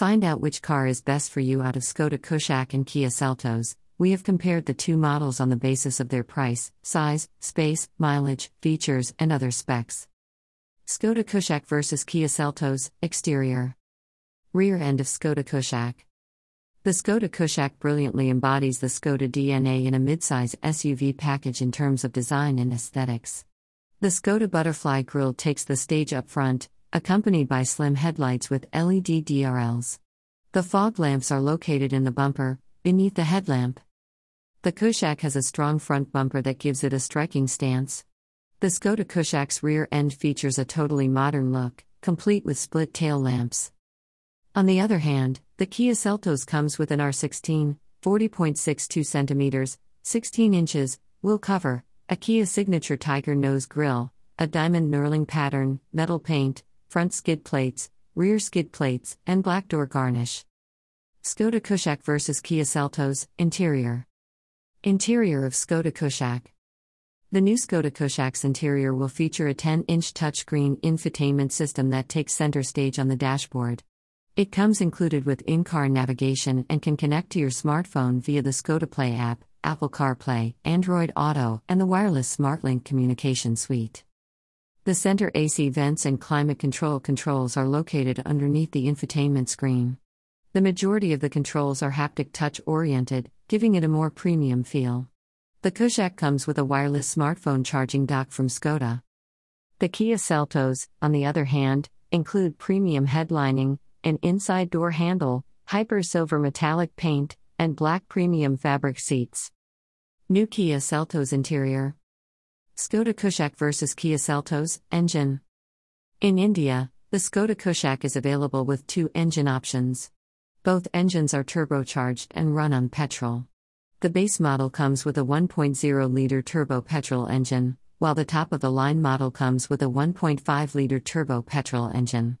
Find out which car is best for you out of Skoda Kushaq and Kia Seltos. We have compared the two models on the basis of their price, size, space, mileage, features, and other specs. Skoda Kushaq versus Kia Seltos, exterior. Rear end of Skoda Kushaq. The Skoda Kushaq brilliantly embodies the Skoda DNA in a midsize SUV package in terms of design and aesthetics. The Skoda Butterfly grille takes the stage up front, accompanied by slim headlights with LED DRLs. The fog lamps are located in the bumper, beneath the headlamp. The Kushaq has a strong front bumper that gives it a striking stance. The Skoda Kushaq's rear end features a totally modern look, complete with split tail lamps. On the other hand, the Kia Seltos comes with an R16, 40.62 cm, 16 inches, wheel cover, a Kia signature tiger nose grille, a diamond knurling pattern, metal paint, front skid plates, rear skid plates, and black door garnish. Skoda Kushaq vs Kia Seltos, interior. Interior of Skoda Kushaq. The new Skoda Kushaq's interior will feature a 10 inch touchscreen infotainment system that takes center stage on the dashboard. It comes included with in car navigation and can connect to your smartphone via the Skoda Play app, Apple CarPlay, Android Auto, and the wireless SmartLink communication suite. The center AC vents and climate control controls are located underneath the infotainment screen. The majority of the controls are haptic touch oriented, giving it a more premium feel. The Kushaq comes with a wireless smartphone charging dock from Skoda. The Kia Seltos, on the other hand, include premium headlining, an inside door handle, hyper silver metallic paint, and black premium fabric seats. New Kia Seltos interior. Skoda Kushaq vs Kia Seltos engine. In India, the Skoda Kushaq is available with two engine options. Both engines are turbocharged and run on petrol. The base model comes with a 1.0 liter turbo petrol engine, while the top of the line model comes with a 1.5 liter turbo petrol engine.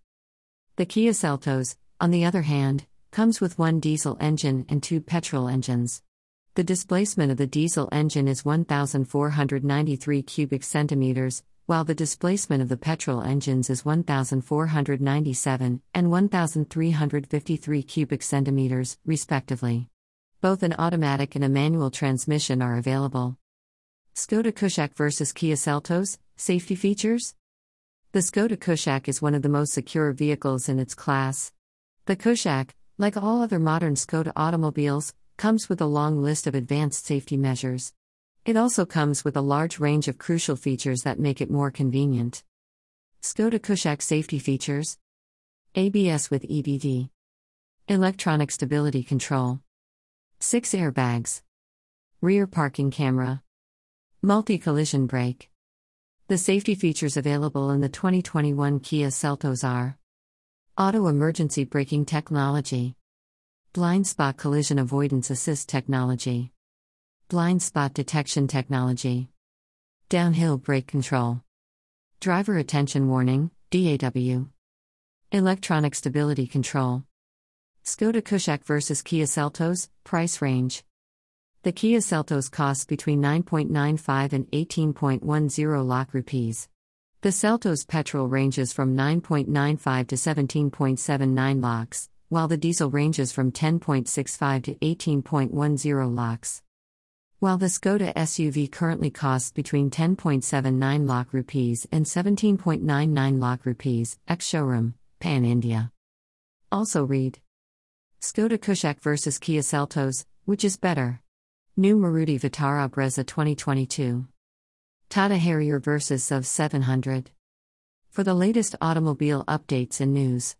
The Kia Seltos, on the other hand, comes with one diesel engine and two petrol engines. The displacement of the diesel engine is 1,493 cubic centimeters, while the displacement of the petrol engines is 1,497 and 1,353 cubic centimeters, respectively. Both an automatic and a manual transmission are available. Skoda Kushaq vs Kia Seltos Safety features? The Skoda Kushaq is one of the most secure vehicles in its class. The Kushaq, like all other modern Skoda automobiles, comes with a long list of advanced safety measures. It also comes with a large range of crucial features that make it more convenient. Skoda Kushaq safety features. ABS with EBD, electronic stability control, 6 airbags, rear parking camera, multi collision brake. The safety features available in the 2021 Kia Seltos are. Auto emergency braking technology, blind spot collision avoidance assist technology. Blind spot detection technology. Downhill brake control. Driver attention warning, DAW. Electronic stability control. Skoda Kushaq vs Kia Seltos, price range. The Kia Seltos costs between 9.95 and 18.10 lakh rupees. The Seltos petrol ranges from 9.95 to 17.79 lakhs, while the diesel ranges from 10.65 to 18.10 lakhs. While the Skoda SUV currently costs between 10.79 lakh rupees and 17.99 lakh rupees, ex showroom, Pan India. Also read Skoda Kushaq vs Kia Seltos, which is better? New Maruti Vitara Brezza 2022. Tata Harrier vs XUV 700. For the latest automobile updates and news.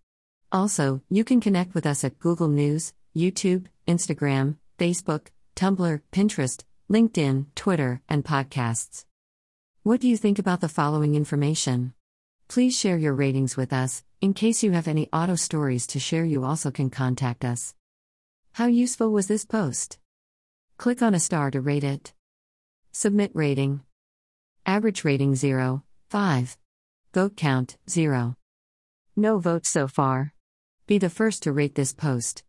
Also, you can connect with us at Google News, YouTube, Instagram, Facebook, Tumblr, Pinterest, LinkedIn, Twitter, and podcasts. What do you think about the following information? Please share your ratings with us. In case you have any auto stories to share, you also can contact us. How useful was this post? Click on a star to rate it. Submit rating. Average rating 0, 5. Vote count 0. No votes so far. Be the first to rate this post.